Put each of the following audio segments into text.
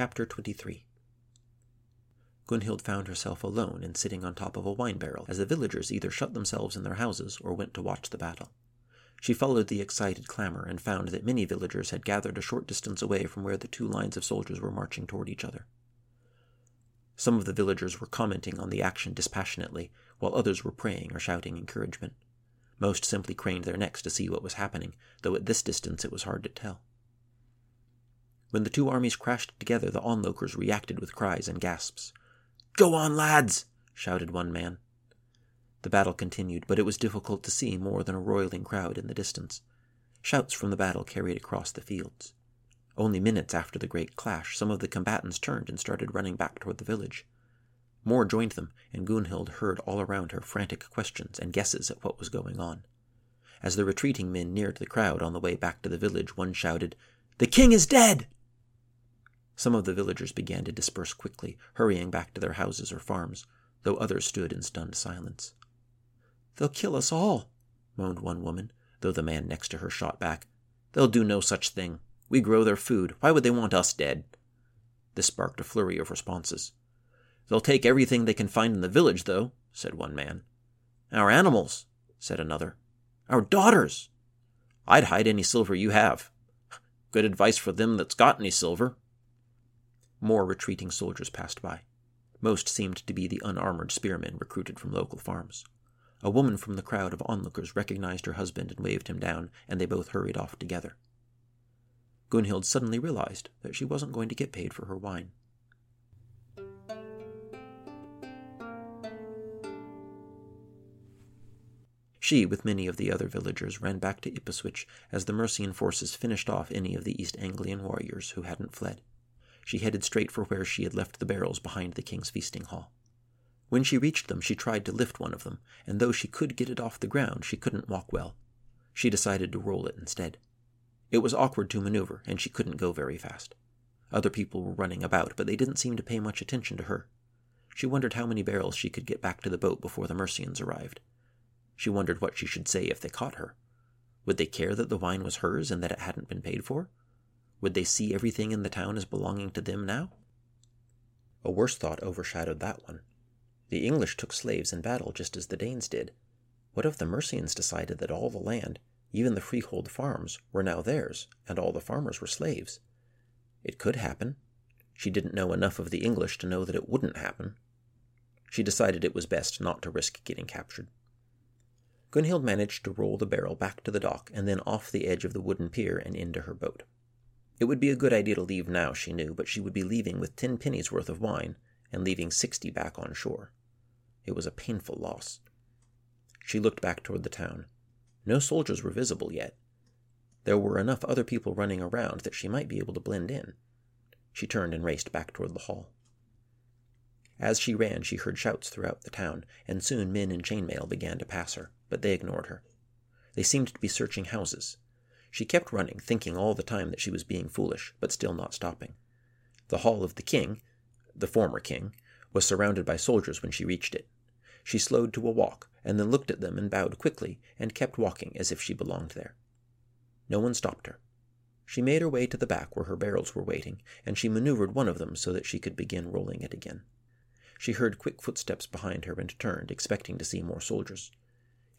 Chapter 23 Gunnhild found herself alone and sitting on top of a wine barrel as the villagers either shut themselves in their houses or went to watch the battle. She followed the excited clamor and found that many villagers had gathered a short distance away from where the two lines of soldiers were marching toward each other. Some of the villagers were commenting on the action dispassionately, while others were praying or shouting encouragement. Most simply craned their necks to see what was happening, though at this distance it was hard to tell. When the two armies crashed together, the onlookers reacted with cries and gasps. Go on, lads! shouted one man. The battle continued, but it was difficult to see more than a roiling crowd in the distance. Shouts from the battle carried across the fields. Only minutes after the great clash, some of the combatants turned and started running back toward the village. More joined them, and Gunnhild heard all around her frantic questions and guesses at what was going on. As the retreating men neared the crowd on the way back to the village, one shouted, The king is dead! Some of the villagers began to disperse quickly, hurrying back to their houses or farms, though others stood in stunned silence. They'll kill us all, moaned one woman, though the man next to her shot back. They'll do no such thing. We grow their food. Why would they want us dead? This sparked a flurry of responses. They'll take everything they can find in the village, though, said one man. Our animals, said another. Our daughters. I'd hide any silver you have. Good advice for them that's got any silver, more retreating soldiers passed by. Most seemed to be the unarmored spearmen recruited from local farms. A woman from the crowd of onlookers recognized her husband and waved him down, and they both hurried off together. Gunnhild suddenly realized that she wasn't going to get paid for her wine. She, with many of the other villagers, ran back to Gypeswic as the Mercian forces finished off any of the East Anglian warriors who hadn't fled she headed straight for where she had left the barrels behind the king's feasting hall. When she reached them, she tried to lift one of them, and though she could get it off the ground, she couldn't walk well. She decided to roll it instead. It was awkward to maneuver, and she couldn't go very fast. Other people were running about, but they didn't seem to pay much attention to her. She wondered how many barrels she could get back to the boat before the Mercians arrived. She wondered what she should say if they caught her. Would they care that the wine was hers and that it hadn't been paid for? Would they see everything in the town as belonging to them now? A worse thought overshadowed that one. The English took slaves in battle just as the Danes did. What if the Mercians decided that all the land, even the freehold farms, were now theirs, and all the farmers were slaves? It could happen. She didn't know enough of the English to know that it wouldn't happen. She decided it was best not to risk getting captured. Gunnhild managed to roll the barrel back to the dock and then off the edge of the wooden pier and into her boat. It would be a good idea to leave now, she knew, but she would be leaving with ten pennies worth of wine and leaving sixty back on shore. It was a painful loss. She looked back toward the town. No soldiers were visible yet. There were enough other people running around that she might be able to blend in. She turned and raced back toward the hall. As she ran, she heard shouts throughout the town, and soon men in chainmail began to pass her, but they ignored her. They seemed to be searching houses, she kept running, thinking all the time that she was being foolish, but still not stopping. The hall of the king, the former king, was surrounded by soldiers when she reached it. She slowed to a walk, and then looked at them and bowed quickly, and kept walking as if she belonged there. No one stopped her. She made her way to the back where her barrels were waiting, and she maneuvered one of them so that she could begin rolling it again. She heard quick footsteps behind her and turned, expecting to see more soldiers.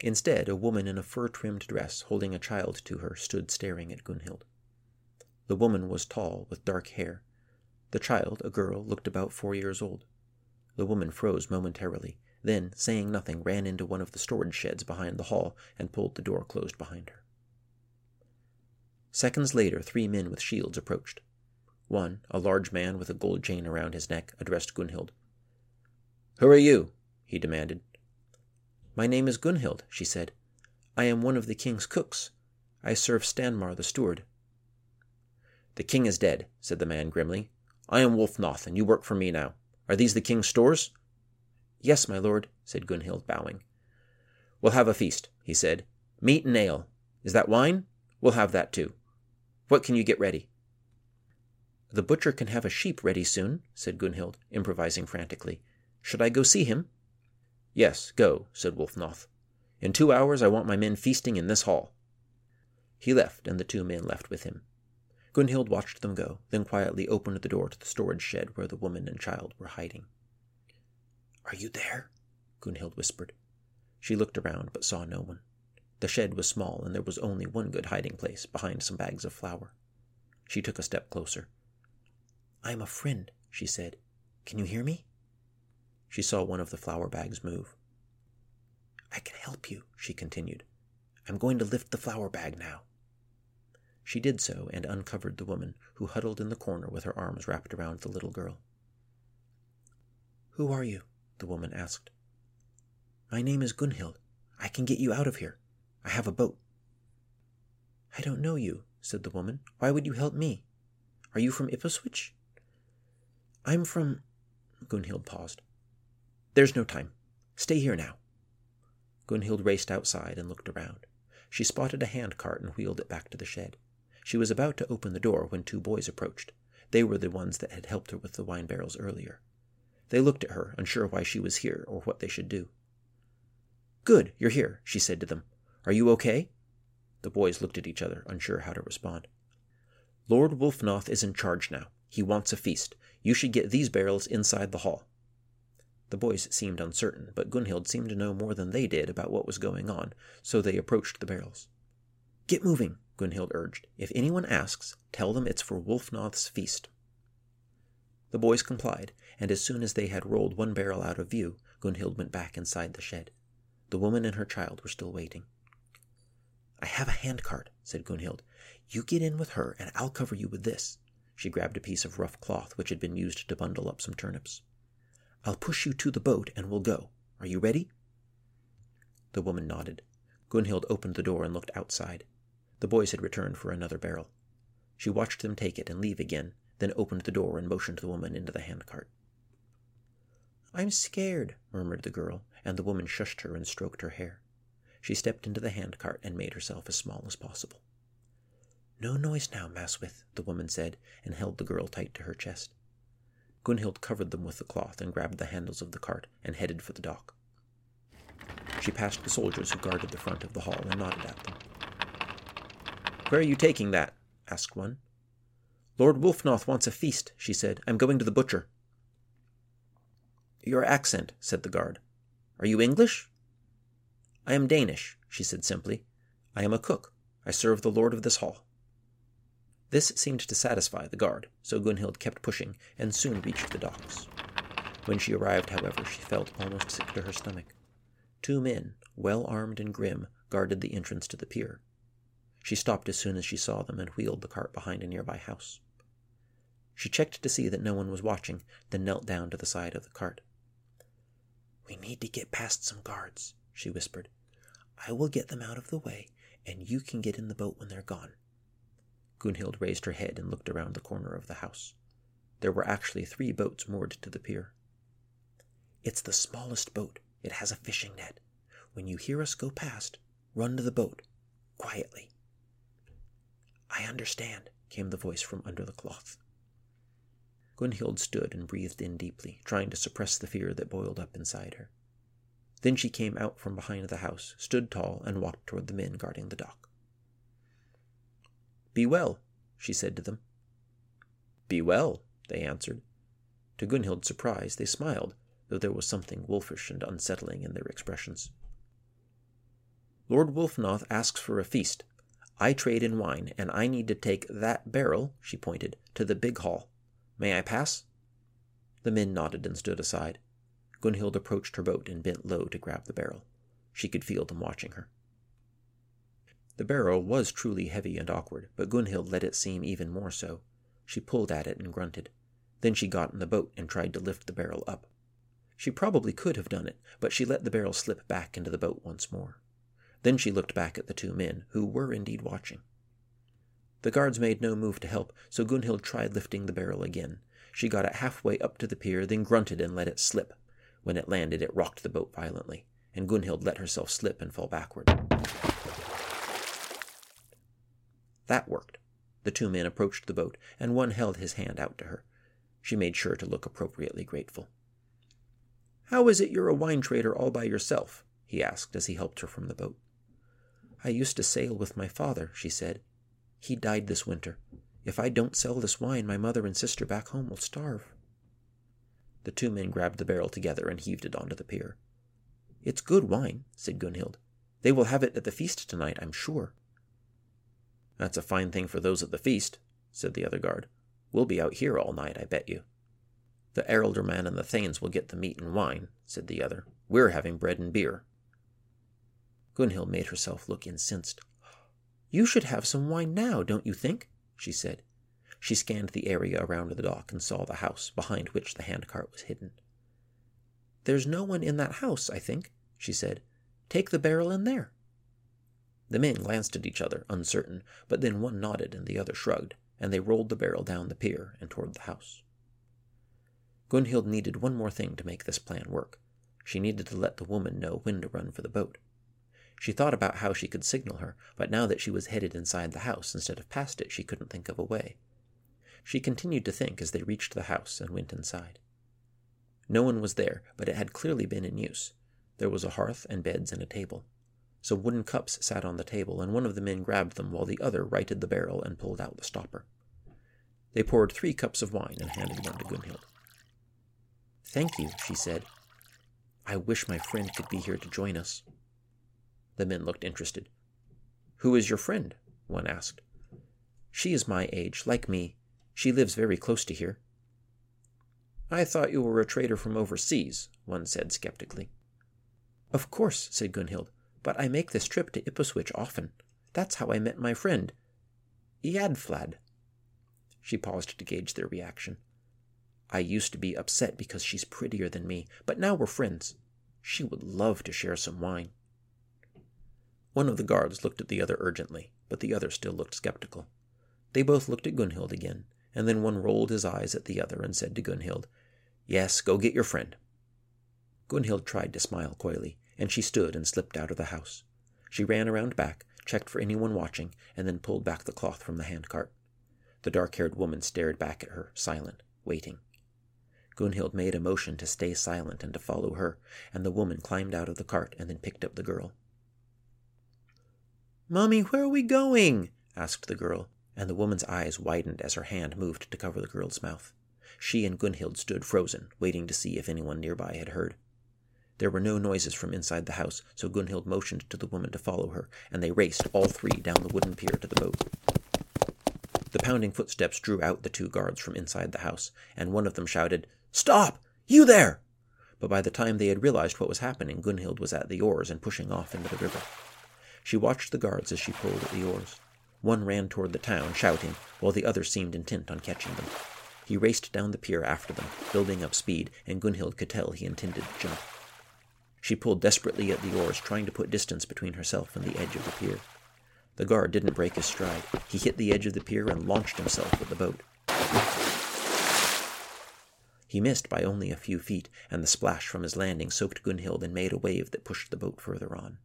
Instead, a woman in a fur trimmed dress, holding a child to her, stood staring at Gunnhild. The woman was tall, with dark hair. The child, a girl, looked about four years old. The woman froze momentarily, then, saying nothing, ran into one of the storage sheds behind the hall and pulled the door closed behind her. Seconds later, three men with shields approached. One, a large man with a gold chain around his neck, addressed Gunnhild. Who are you? he demanded. My name is Gunnhild, she said. I am one of the king's cooks. I serve Stanmar the steward. The king is dead, said the man grimly. I am Wulfnoth, and you work for me now. Are these the king's stores? Yes, my lord, said Gunnhild, bowing. We'll have a feast, he said. Meat and ale. Is that wine? We'll have that too. What can you get ready? The butcher can have a sheep ready soon, said Gunnhild, improvising frantically. Should I go see him? Yes, go, said Wulfnoth. In two hours I want my men feasting in this hall. He left, and the two men left with him. Gunnhild watched them go, then quietly opened the door to the storage shed where the woman and child were hiding. Are you there? Gunnhild whispered. She looked around but saw no one. The shed was small, and there was only one good hiding place behind some bags of flour. She took a step closer. I am a friend, she said. Can you hear me? She saw one of the flour bags move. I can help you, she continued. I'm going to lift the flour bag now. She did so and uncovered the woman, who huddled in the corner with her arms wrapped around the little girl. Who are you? the woman asked. My name is Gunnhild. I can get you out of here. I have a boat. I don't know you, said the woman. Why would you help me? Are you from Gypeswic? I'm from. Gunnhild paused. There's no time. Stay here now. Gunnhild raced outside and looked around. She spotted a hand cart and wheeled it back to the shed. She was about to open the door when two boys approached. They were the ones that had helped her with the wine barrels earlier. They looked at her, unsure why she was here or what they should do. Good, you're here, she said to them. Are you okay? The boys looked at each other, unsure how to respond. Lord Wulfnoth is in charge now. He wants a feast. You should get these barrels inside the hall. The boys seemed uncertain, but Gunnhild seemed to know more than they did about what was going on, so they approached the barrels. Get moving, Gunnhild urged. If anyone asks, tell them it's for Wulfnoth's feast. The boys complied, and as soon as they had rolled one barrel out of view, Gunnhild went back inside the shed. The woman and her child were still waiting. I have a handcart, said Gunnhild. You get in with her, and I'll cover you with this. She grabbed a piece of rough cloth which had been used to bundle up some turnips. I'll push you to the boat, and we'll go. Are you ready? The woman nodded. Gunnhild opened the door and looked outside. The boys had returned for another barrel. She watched them take it and leave again, then opened the door and motioned the woman into the handcart. I'm scared, murmured the girl, and the woman shushed her and stroked her hair. She stepped into the handcart and made herself as small as possible. No noise now, Maswith, the woman said, and held the girl tight to her chest. Gunnhild covered them with the cloth and grabbed the handles of the cart and headed for the dock. She passed the soldiers who guarded the front of the hall and nodded at them. Where are you taking that? asked one. Lord Wulfnoth wants a feast, she said. I'm going to the butcher. Your accent, said the guard. Are you English? I am Danish, she said simply. I am a cook. I serve the lord of this hall. This seemed to satisfy the guard, so Gunnhild kept pushing and soon reached the docks. When she arrived, however, she felt almost sick to her stomach. Two men, well armed and grim, guarded the entrance to the pier. She stopped as soon as she saw them and wheeled the cart behind a nearby house. She checked to see that no one was watching, then knelt down to the side of the cart. We need to get past some guards, she whispered. I will get them out of the way, and you can get in the boat when they're gone. Gunnhild raised her head and looked around the corner of the house. There were actually three boats moored to the pier. It's the smallest boat. It has a fishing net. When you hear us go past, run to the boat, quietly. I understand, came the voice from under the cloth. Gunnhild stood and breathed in deeply, trying to suppress the fear that boiled up inside her. Then she came out from behind the house, stood tall, and walked toward the men guarding the dock. Be well, she said to them. Be well, they answered. To Gunnhild's surprise, they smiled, though there was something wolfish and unsettling in their expressions. Lord Wulfnoth asks for a feast. I trade in wine, and I need to take that barrel, she pointed, to the big hall. May I pass? The men nodded and stood aside. Gunnhild approached her boat and bent low to grab the barrel. She could feel them watching her. The barrel was truly heavy and awkward, but Gunnhild let it seem even more so. She pulled at it and grunted. Then she got in the boat and tried to lift the barrel up. She probably could have done it, but she let the barrel slip back into the boat once more. Then she looked back at the two men, who were indeed watching. The guards made no move to help, so Gunnhild tried lifting the barrel again. She got it halfway up to the pier, then grunted and let it slip. When it landed, it rocked the boat violently, and Gunnhild let herself slip and fall backward. That worked. The two men approached the boat, and one held his hand out to her. She made sure to look appropriately grateful. How is it you're a wine trader all by yourself? he asked as he helped her from the boat. I used to sail with my father, she said. He died this winter. If I don't sell this wine, my mother and sister back home will starve. The two men grabbed the barrel together and heaved it onto the pier. It's good wine, said Gunnhild. They will have it at the feast tonight, I'm sure. That's a fine thing for those at the feast, said the other guard. We'll be out here all night, I bet you. The ealdorman and the thanes will get the meat and wine, said the other. We're having bread and beer. Gunnhild made herself look incensed. You should have some wine now, don't you think? she said. She scanned the area around the dock and saw the house behind which the handcart was hidden. There's no one in that house, I think, she said. Take the barrel in there. The men glanced at each other, uncertain, but then one nodded and the other shrugged, and they rolled the barrel down the pier and toward the house. Gunnhild needed one more thing to make this plan work. She needed to let the woman know when to run for the boat. She thought about how she could signal her, but now that she was headed inside the house instead of past it, she couldn't think of a way. She continued to think as they reached the house and went inside. No one was there, but it had clearly been in use. There was a hearth and beds and a table. Some wooden cups sat on the table, and one of the men grabbed them while the other righted the barrel and pulled out the stopper. They poured three cups of wine and handed one to Gunnhild. Thank you, she said. I wish my friend could be here to join us. The men looked interested. Who is your friend? one asked. She is my age, like me. She lives very close to here. I thought you were a trader from overseas, one said skeptically. Of course, said Gunnhild, but I make this trip to Gypeswic often. That's how I met my friend. Iadflad. She paused to gauge their reaction. I used to be upset because she's prettier than me, but now we're friends. She would love to share some wine. One of the guards looked at the other urgently, but the other still looked skeptical. They both looked at Gunnhild again, and then one rolled his eyes at the other and said to Gunnhild, Yes, go get your friend. Gunnhild tried to smile coyly, and she stood and slipped out of the house. She ran around back, checked for anyone watching, and then pulled back the cloth from the handcart. The dark haired woman stared back at her, silent, waiting. Gunnhild made a motion to stay silent and to follow her, and the woman climbed out of the cart and then picked up the girl. Mummy, where are we going? asked the girl, and the woman's eyes widened as her hand moved to cover the girl's mouth. She and Gunnhild stood frozen, waiting to see if anyone nearby had heard. There were no noises from inside the house, so Gunnhild motioned to the woman to follow her, and they raced, all three, down the wooden pier to the boat. The pounding footsteps drew out the two guards from inside the house, and one of them shouted, Stop! You there! But by the time they had realized what was happening, Gunnhild was at the oars and pushing off into the river. She watched the guards as she pulled at the oars. One ran toward the town, shouting, while the other seemed intent on catching them. He raced down the pier after them, building up speed, and Gunnhild could tell he intended to jump. She pulled desperately at the oars, trying to put distance between herself and the edge of the pier. The guard didn't break his stride. He hit the edge of the pier and launched himself at the boat. He missed by only a few feet, and the splash from his landing soaked Gunnhild and made a wave that pushed the boat further on.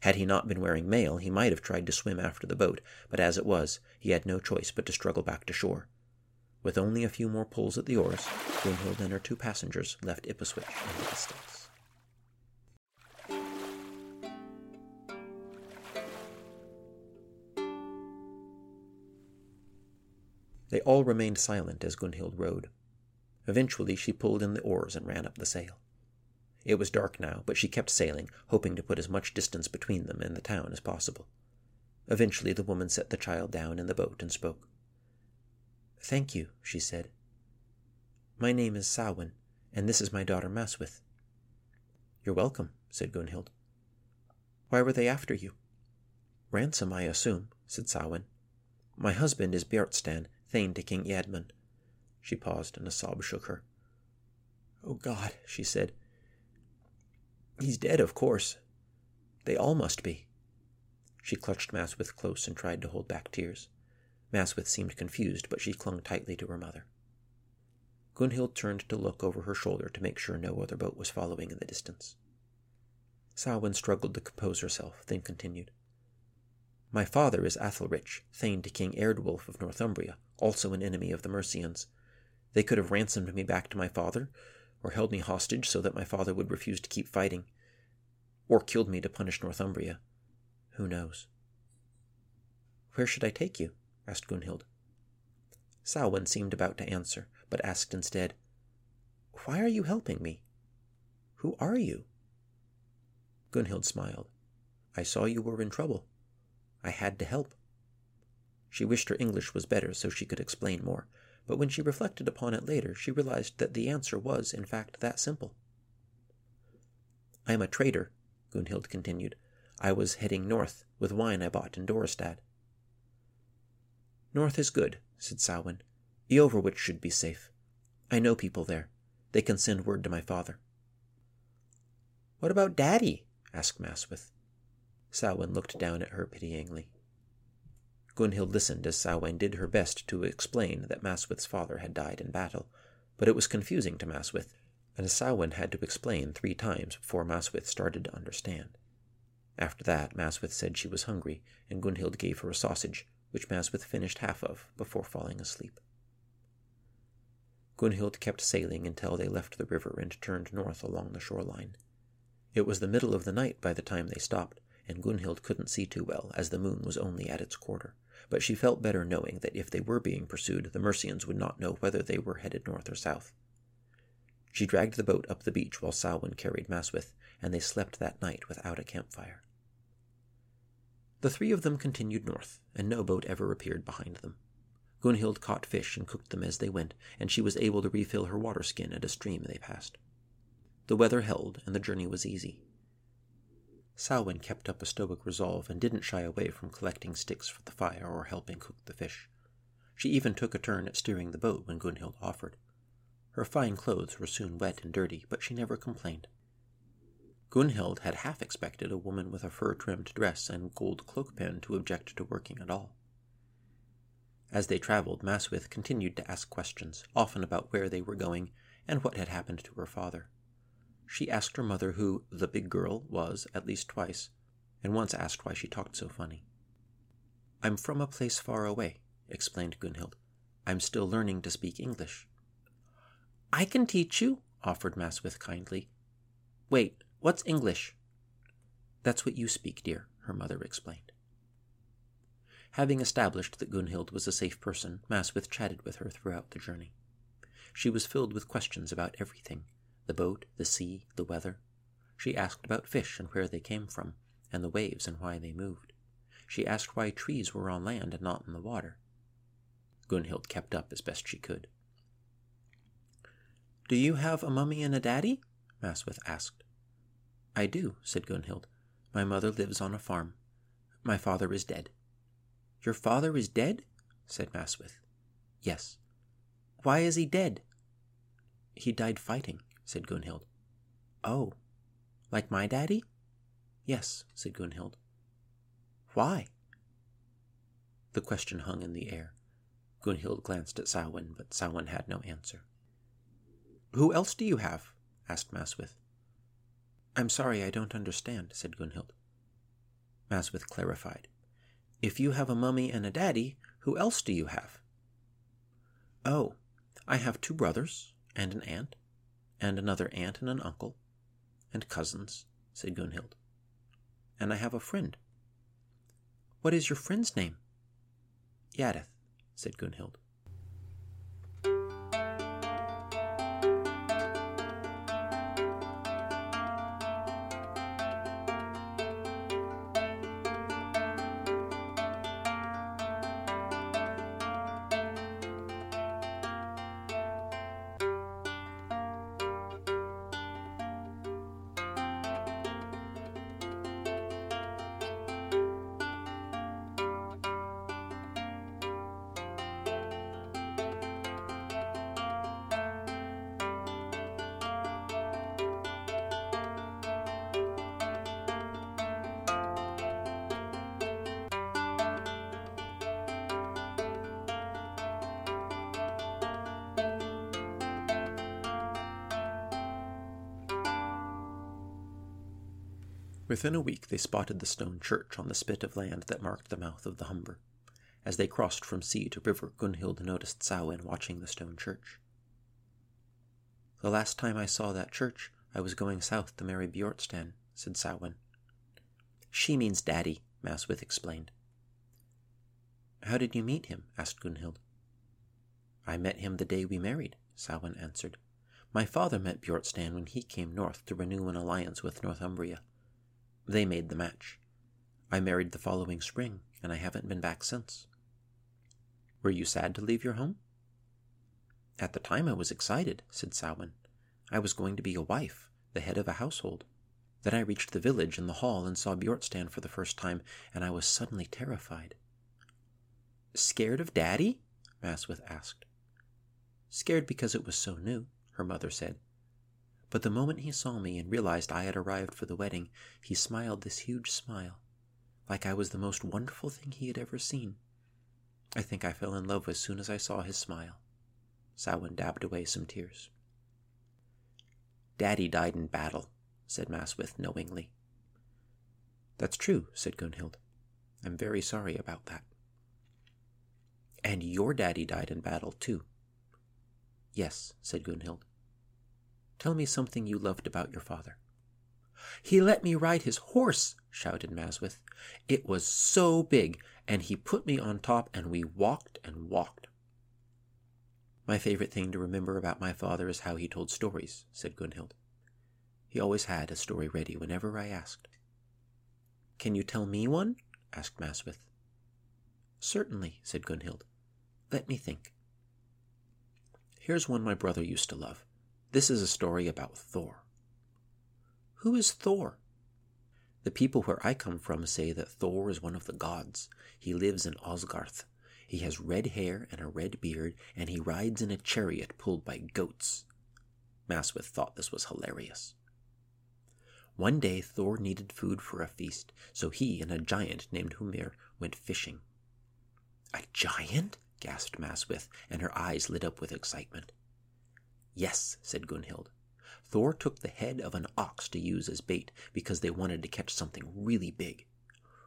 Had he not been wearing mail, he might have tried to swim after the boat, but as it was, he had no choice but to struggle back to shore. With only a few more pulls at the oars, Gunnhild and her two passengers left Gypeswic in the distance. They all remained silent as Gunnhild rowed. Eventually she pulled in the oars and ran up the sail. It was dark now, but she kept sailing, hoping to put as much distance between them and the town as possible. Eventually, the woman set the child down in the boat and spoke. Thank you, she said. My name is Samhain, and this is my daughter Maswith. You're welcome, said Gunnhild. Why were they after you? Ransom, I assume, said Samhain. My husband is Bjartstan, Thane to King Eadmund. She paused, and a sob shook her. Oh God, she said. He's dead, of course. They all must be. She clutched Maswith close and tried to hold back tears. Maswith seemed confused, but she clung tightly to her mother. Gunnhild turned to look over her shoulder to make sure no other boat was following in the distance. Samhain struggled to compose herself, then continued. My father is Athelrich, Thane to King Eardwulf of Northumbria, also an enemy of the Mercians. They could have ransomed me back to my father, or held me hostage so that my father would refuse to keep fighting, or killed me to punish Northumbria. Who knows? Where should I take you? asked Gunnhild. Samhain seemed about to answer, but asked instead, Why are you helping me? Who are you? Gunnhild smiled. I saw you were in trouble. I had to help. She wished her English was better so she could explain more, but when she reflected upon it later, she realized that the answer was, in fact, that simple. I am a trader, Gunnhild continued. I was heading north with wine I bought in Dorestad. North is good, said Samhain. Eoforwic should be safe. I know people there. They can send word to my father. What about Daddy? asked Maswith. Samhain looked down at her pityingly. Gunnhild listened as Samhain did her best to explain that Maswith's father had died in battle, but it was confusing to Maswith, and Samhain had to explain three times before Maswith started to understand. After that, Maswith said she was hungry, and Gunnhild gave her a sausage, which Maswith finished half of before falling asleep. Gunnhild kept sailing until they left the river and turned north along the shoreline. It was the middle of the night by the time they stopped, and Gunnhild couldn't see too well, as the moon was only at its quarter, but she felt better knowing that if they were being pursued, the Mercians would not know whether they were headed north or south. She dragged the boat up the beach while Samhain carried Maswith, and they slept that night without a campfire. The three of them continued north, and no boat ever appeared behind them. Gunnhild caught fish and cooked them as they went, and she was able to refill her water skin at a stream they passed. The weather held, and the journey was easy. Samhain kept up a stoic resolve and didn't shy away from collecting sticks for the fire or helping cook the fish. She even took a turn at steering the boat when Gunnhild offered. Her fine clothes were soon wet and dirty, but she never complained. Gunnhild had half expected a woman with a fur trimmed dress and gold cloak pin to object to working at all. As they traveled, Maswith continued to ask questions, often about where they were going and what had happened to her father. She asked her mother who the big girl was at least twice, and once asked why she talked so funny. I'm from a place far away, explained Gunnhild. I'm still learning to speak English. I can teach you, offered Maswith kindly. Wait, What's English? That's what you speak, dear, her mother explained. Having established that Gunnhild was a safe person, Maswith chatted with her throughout the journey. She was filled with questions about everything the boat, the sea, the weather. She asked about fish and where they came from, and the waves and why they moved. She asked why trees were on land and not in the water. Gunnhild kept up as best she could. Do you have a mummy and a daddy? Maswith asked. I do, said Gunnhild. My mother lives on a farm. My father is dead. Your father is dead? said Maswith. Yes. Why is he dead? He died fighting, said Gunnhild. Oh, like my daddy? Yes, said Gunnhild. Why? The question hung in the air. Gunnhild glanced at Samhain, but Samhain had no answer. Who else do you have? asked Maswith. I'm sorry, I don't understand, said Gunnhild. Maswith clarified. If you have a mummy and a daddy, who else do you have? Oh, I have two brothers, and an aunt, and another aunt and an uncle, and cousins, said Gunnhild. And I have a friend. What is your friend's name? Yadith, said Gunnhild. Within a week, they spotted the stone church on the spit of land that marked the mouth of the Humber. As they crossed from sea to river, Gunnhild noticed Samhain watching the stone church. The last time I saw that church, I was going south to marry Bjortstan, said Samhain. She means daddy, Maswith explained. How did you meet him? asked Gunnhild. I met him the day we married, Samhain answered. My father met Bjornstam when he came north to renew an alliance with Northumbria. They made the match. I married the following spring, and I haven't been back since. Were you sad to leave your home? At the time I was excited, said Samhain. I was going to be a wife, the head of a household. Then I reached the village in the hall and saw Bjornstam for the first time, and I was suddenly terrified. Scared of Daddy? Maswith asked. Scared because it was so new, her mother said. But the moment he saw me and realized I had arrived for the wedding, he smiled this huge smile, like I was the most wonderful thing he had ever seen. I think I fell in love as soon as I saw his smile. Samhain dabbed away some tears. Daddy died in battle, said Maswith knowingly. That's true, said Gunnhild. I'm very sorry about that. And your daddy died in battle, too. Yes, said Gunnhild. Tell me something you loved about your father. He let me ride his horse, shouted Maswith. It was so big, and he put me on top, and we walked and walked. My favorite thing to remember about my father is how he told stories, said Gunnhild. He always had a story ready whenever I asked. Can you tell me one? asked Maswith. Certainly, said Gunnhild. Let me think. Here's one my brother used to love. This is a story about Thor. Who is Thor? The people where I come from say that Thor is one of the gods. He lives in Osgarth. He has red hair and a red beard, and he rides in a chariot pulled by goats. Maswith thought this was hilarious. One day Thor needed food for a feast, so he and a giant named Hymir went fishing. A giant? gasped Maswith, and her eyes lit up with excitement. Yes, said Gunnhild. Thor took the head of an ox to use as bait because they wanted to catch something really big.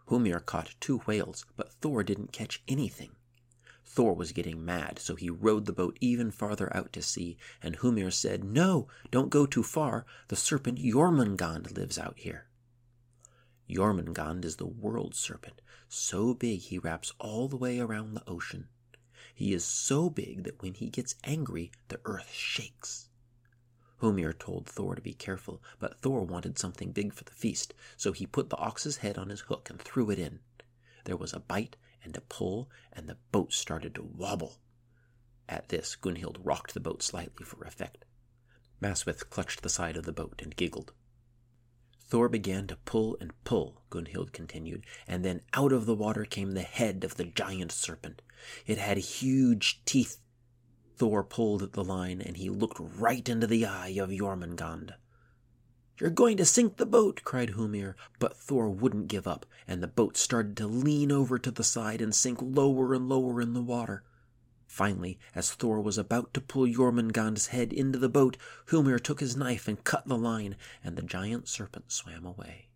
Hymir caught two whales, but Thor didn't catch anything. Thor was getting mad, so he rowed the boat even farther out to sea, and Hymir said, No, don't go too far. The serpent Jormungand lives out here. Jormungand is the world serpent, so big he wraps all the way around the ocean. He is so big that when he gets angry, the earth shakes. Hymir told Thor to be careful, but Thor wanted something big for the feast, so he put the ox's head on his hook and threw it in. There was a bite and a pull, and the boat started to wobble. At this, Gunnhild rocked the boat slightly for effect. Maswith clutched the side of the boat and giggled. Thor began to pull and pull, Gunnhild continued, and then out of the water came the head of the giant serpent. It had huge teeth. Thor pulled at the line, and he looked right into the eye of Jormungand. You're going to sink the boat, cried Hymir, but Thor wouldn't give up, and the boat started to lean over to the side and sink lower and lower in the water. Finally, as Thor was about to pull Jormungand's head into the boat, Hymir took his knife and cut the line, and the giant serpent swam away.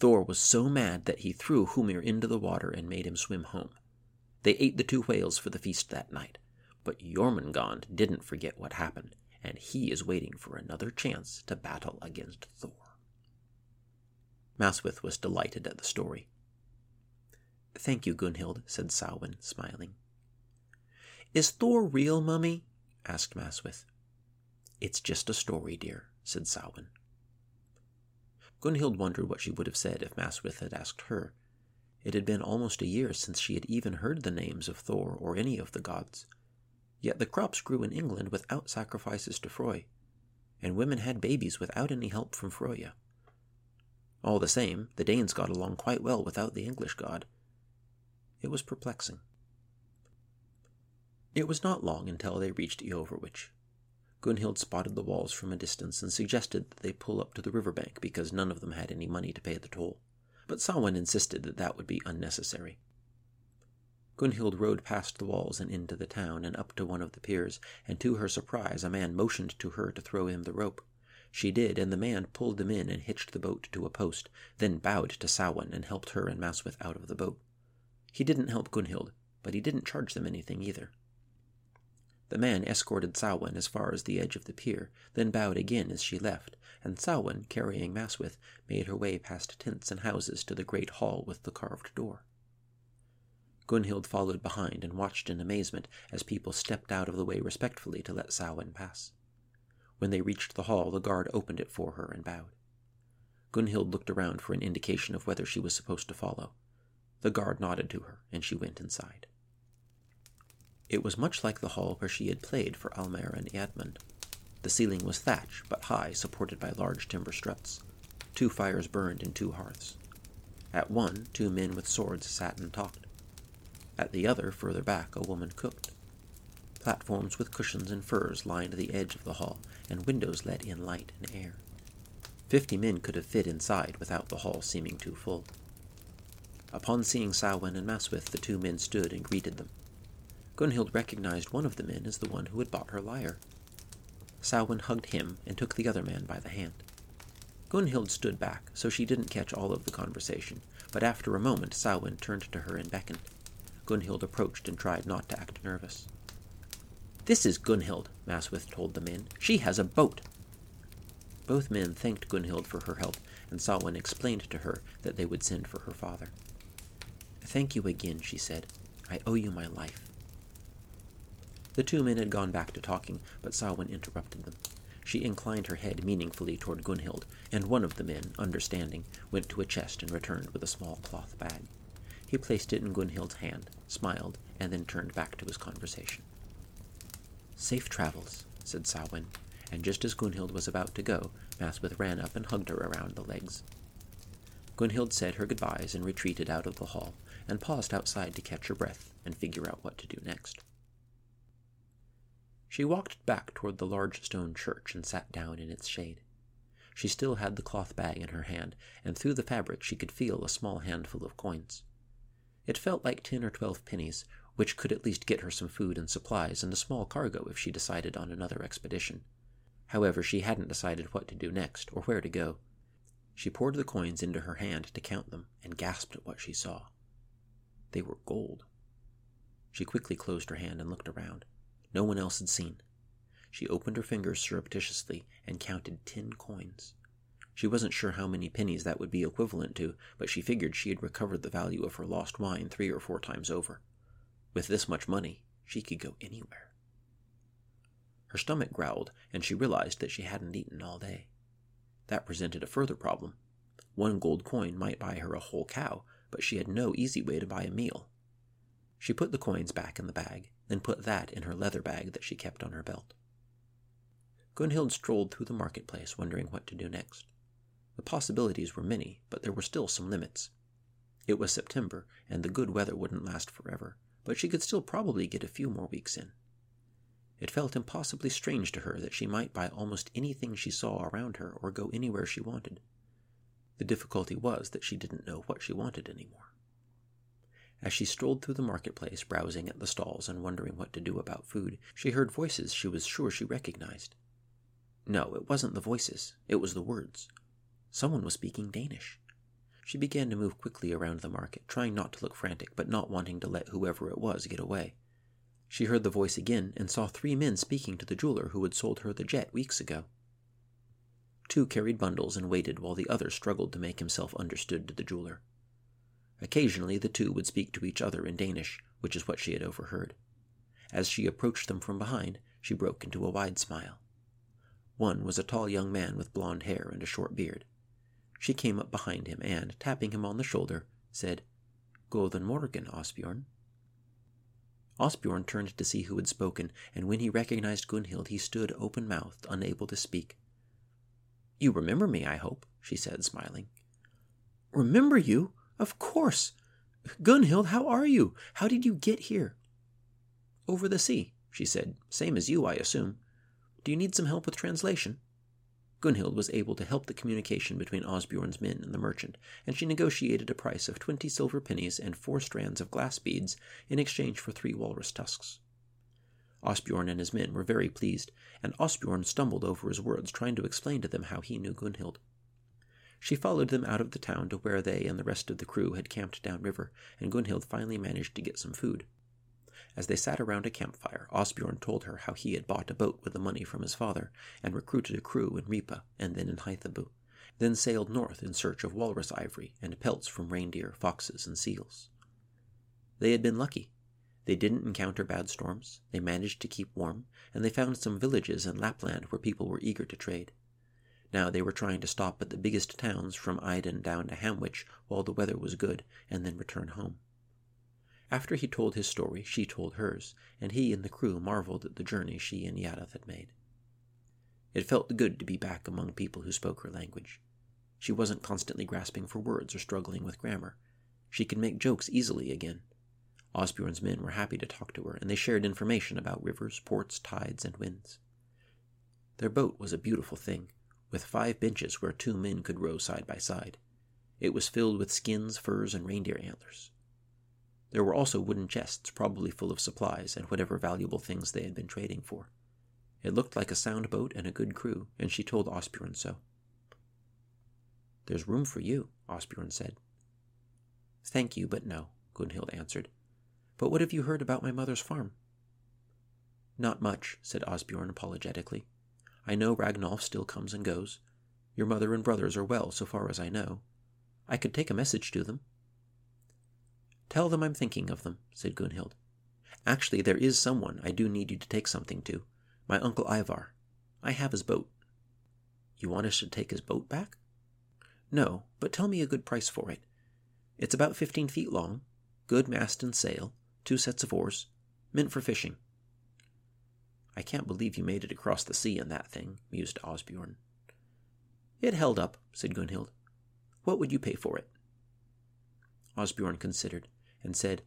Thor was so mad that he threw Hymir into the water and made him swim home. They ate the two whales for the feast that night, but Jormungand didn't forget what happened and he is waiting for another chance to battle against Thor. Maswith was delighted at the story. Thank you, Gunnhild, said Samhain, smiling. Is Thor real, Mummy? asked Maswith. It's just a story, dear, said Samhain. Gunnhild wondered what she would have said if Maswith had asked her. It had been almost a year since she had even heard the names of Thor or any of the gods. Yet the crops grew in England without sacrifices to Frey, and women had babies without any help from Froya. All the same, the Danes got along quite well without the English god. It was perplexing. It was not long until they reached Eoforwic. Gunnhild spotted the walls from a distance and suggested that they pull up to the river bank because none of them had any money to pay the toll, but Samhain insisted that that would be unnecessary. Gunnhild rode past the walls and into the town and up to one of the piers, and to her surprise a man motioned to her to throw him the rope. She did, and the man pulled them in and hitched the boat to a post, then bowed to Samhain and helped her and Maswith out of the boat. He didn't help Gunnhild, but he didn't charge them anything either. The man escorted Samhain as far as the edge of the pier, then bowed again as she left, and Samhain, carrying Maswith, made her way past tents and houses to the great hall with the carved door. Gunnhild followed behind and watched in amazement as people stepped out of the way respectfully to let Samhain pass. When they reached the hall, the guard opened it for her and bowed. Gunnhild looked around for an indication of whether she was supposed to follow. The guard nodded to her, and she went inside. It was much like the hall where she had played for Almer and Eadmund. The ceiling was thatch, but high, supported by large timber struts. Two fires burned in two hearths. At one, two men with swords sat and talked. At the other, further back, a woman cooked. Platforms with cushions and furs lined the edge of the hall, and windows let in light and air. Fifty men could have fit inside without the hall seeming too full. Upon seeing Samhain and Maswith, the two men stood and greeted them. Gunnhild recognized one of the men as the one who had bought her lyre. Samhain hugged him and took the other man by the hand. Gunnhild stood back, so she didn't catch all of the conversation, but after a moment Samhain turned to her and beckoned. Gunnhild approached and tried not to act nervous. This is Gunnhild, Maswith told the men. She has a boat. Both men thanked Gunnhild for her help, and Samhain explained to her that they would send for her father. Thank you again, she said. I owe you my life. The two men had gone back to talking, but Samhain interrupted them. She inclined her head meaningfully toward Gunnhild, and one of the men, understanding, went to a chest and returned with a small cloth bag. He placed it in Gunnhild's hand, smiled, and then turned back to his conversation. Safe travels, said Samhain, and just as Gunnhild was about to go, Maswith ran up and hugged her around the legs. Gunnhild said her goodbyes and retreated out of the hall, and paused outside to catch her breath and figure out what to do next. She walked back toward the large stone church and sat down in its shade. She still had the cloth bag in her hand, and through the fabric she could feel a small handful of coins. It felt like ten or twelve pennies, which could at least get her some food and supplies and a small cargo if she decided on another expedition. However, she hadn't decided what to do next or where to go. She poured the coins into her hand to count them and gasped at what she saw. They were gold. She quickly closed her hand and looked around. No one else had seen. She opened her fingers surreptitiously and counted ten coins. She wasn't sure how many pennies that would be equivalent to, but she figured she had recovered the value of her lost wine three or four times over. With this much money, she could go anywhere. Her stomach growled, and she realized that she hadn't eaten all day. That presented a further problem. One gold coin might buy her a whole cow, but she had no easy way to buy a meal. She put the coins back in the bag, then put that in her leather bag that she kept on her belt. Gunnhild strolled through the marketplace, wondering what to do next. The possibilities were many, but there were still some limits. It was September, and the good weather wouldn't last forever, but she could still probably get a few more weeks in. It felt impossibly strange to her that she might buy almost anything she saw around her or go anywhere she wanted. The difficulty was that she didn't know what she wanted anymore. As she strolled through the marketplace, browsing at the stalls and wondering what to do about food, she heard voices she was sure she recognized. No, it wasn't the voices, it was the words. Someone was speaking Danish. She began to move quickly around the market, trying not to look frantic, but not wanting to let whoever it was get away. She heard the voice again and saw three men speaking to the jeweler who had sold her the jet weeks ago. Two carried bundles and waited while the other struggled to make himself understood to the jeweler. Occasionally the two would speak to each other in Danish, which is what she had overheard. As she approached them from behind, she broke into a wide smile. One was a tall young man with blond hair and a short beard. She came up behind him and, tapping him on the shoulder, said, Golden Morgen, Osbjorn. Osbjorn turned to see who had spoken, and when he recognized Gunnhild, he stood open mouthed, unable to speak. You remember me, I hope, she said, smiling. Remember you? Of course. Gunnhild, how are you? How did you get here? Over the sea, she said. Same as you, I assume. Do you need some help with translation? Gunnhild was able to help the communication between Osbjorn's men and the merchant, and she negotiated a price of twenty silver pennies and four strands of glass beads in exchange for three walrus tusks. Osbjorn and his men were very pleased, and Osbjorn stumbled over his words trying to explain to them how he knew Gunnhild. She followed them out of the town to where they and the rest of the crew had camped downriver, and Gunnhild finally managed to get some food. As they sat around a campfire, Osbjorn told her how he had bought a boat with the money from his father, and recruited a crew in Ripa and then in Hythabu, then sailed north in search of walrus ivory and pelts from reindeer, foxes, and seals. They had been lucky. They didn't encounter bad storms, they managed to keep warm, and they found some villages in Lapland where people were eager to trade. Now they were trying to stop at the biggest towns from Iden down to Hamwich while the weather was good, and then return home. After he told his story, she told hers, and he and the crew marveled at the journey she and Yadath had made. It felt good to be back among people who spoke her language. She wasn't constantly grasping for words or struggling with grammar. She could make jokes easily again. Osbjorn's men were happy to talk to her, and they shared information about rivers, ports, tides, and winds. Their boat was a beautiful thing, with five benches where two men could row side by side. It was filled with skins, furs, and reindeer antlers. There were also wooden chests, probably full of supplies and whatever valuable things they had been trading for. It looked like a sound boat and a good crew, and she told Osbjorn so. There's room for you, Osbjorn said. Thank you, but no, Gunnhild answered. But what have you heard about my mother's farm? Not much, said Osbjorn apologetically. I know Ragnolf still comes and goes. Your mother and brothers are well, so far as I know. I could take a message to them. Tell them I'm thinking of them, said Gunnhild. Actually, there is someone I do need you to take something to. My uncle Ivar. I have his boat. You want us to take his boat back? No, but tell me a good price for it. It's about fifteen feet long, good mast and sail, two sets of oars, meant for fishing. I can't believe you made it across the sea in that thing, mused Osbjorn. It held up, said Gunnhild. What would you pay for it? Osbjorn considered, and said,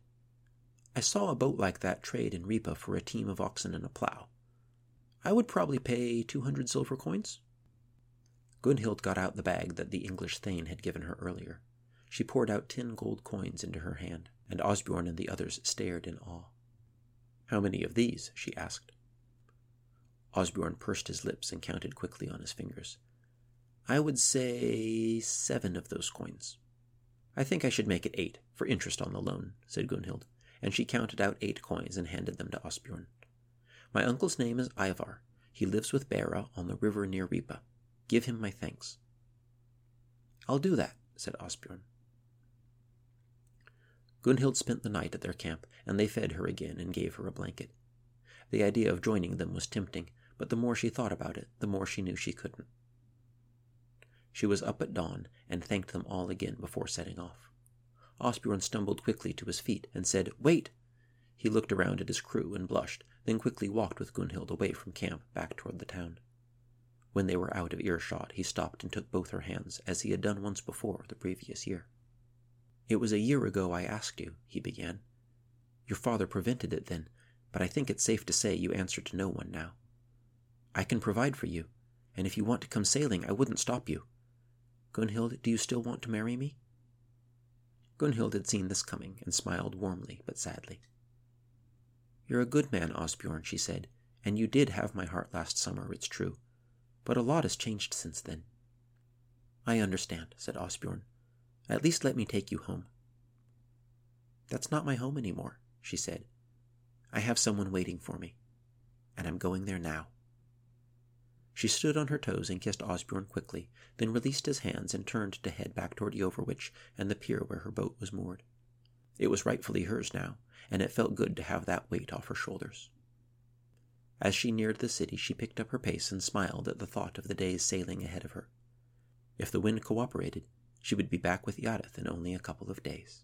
I saw a boat like that trade in Ripa for a team of oxen and a plough. I would probably pay two hundred silver coins. Gunnhild got out the bag that the English thane had given her earlier. She poured out ten gold coins into her hand, and Osbjorn and the others stared in awe. How many of these? she asked. Osbjorn pursed his lips and counted quickly on his fingers. I would say seven of those coins. I think I should make it eight, for interest on the loan, said Gunnhild, and she counted out eight coins and handed them to Osbjorn. My uncle's name is Ivar. He lives with Bera on the river near Ripa. Give him my thanks. I'll do that, said Osbjorn. Gunnhild spent the night at their camp, and they fed her again and gave her a blanket. The idea of joining them was tempting, but the more she thought about it, the more she knew she couldn't. She was up at dawn and thanked them all again before setting off. Osbjorn stumbled quickly to his feet and said, Wait! He looked around at his crew and blushed, then quickly walked with Gunnhild away from camp back toward the town. When they were out of earshot, he stopped and took both her hands, as he had done once before the previous year. It was a year ago I asked you, he began. Your father prevented it then, but I think it's safe to say you answer to no one now. I can provide for you, and if you want to come sailing, I wouldn't stop you. Gunnhild, do you still want to marry me? Gunnhild had seen this coming and smiled warmly but sadly. You're a good man, Osbjorn, she said, and you did have my heart last summer, it's true but a lot has changed since then. I understand, said Osbjorn. At least let me take you home. That's not my home any more, she said. I have someone waiting for me, and I'm going there now. She stood on her toes and kissed Osbjorn quickly, then released his hands and turned to head back toward Gypeswic and the pier where her boat was moored. It was rightfully hers now, and it felt good to have that weight off her shoulders. As she neared the city, she picked up her pace and smiled at the thought of the day's sailing ahead of her. If the wind cooperated, she would be back with Yadath in only a couple of days.